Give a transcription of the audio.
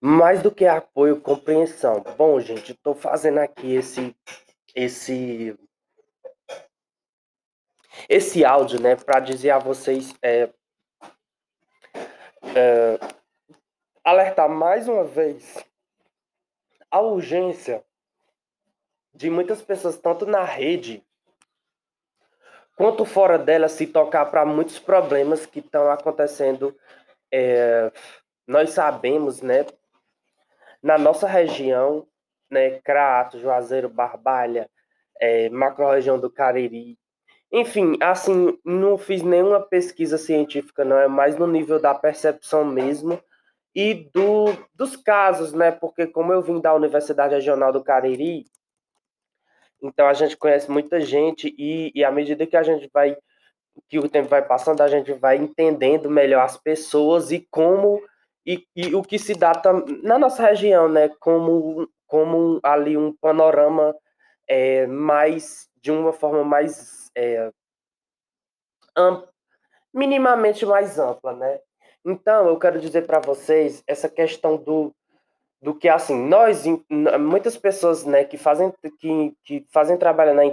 Mais do que apoio, compreensão. Bom, gente, estou fazendo aqui esse esse esse áudio, né, para dizer a vocês é, é, alertar mais uma vez a urgência de muitas pessoas, tanto na rede quanto fora dela, se tocar para muitos problemas que estão acontecendo. É, nós sabemos, né, na nossa região, né, Crato, Juazeiro, Barbalha, é, macro-região do Cariri. Enfim, assim, não fiz nenhuma pesquisa científica, não, é mais no nível da percepção mesmo e do, dos casos, né, porque como eu vim da Universidade Regional do Cariri, então a gente conhece muita gente e, e à medida que a gente vai, que o tempo vai passando, a gente vai entendendo melhor as pessoas e como e, e o que se dá tam, na nossa região, né? Como, como ali um panorama é, mais de uma forma mais é, ampla, minimamente mais ampla, né? Então, eu quero dizer para vocês essa questão do, do que assim, nós muitas pessoas, né, que fazem que, que fazem trabalho na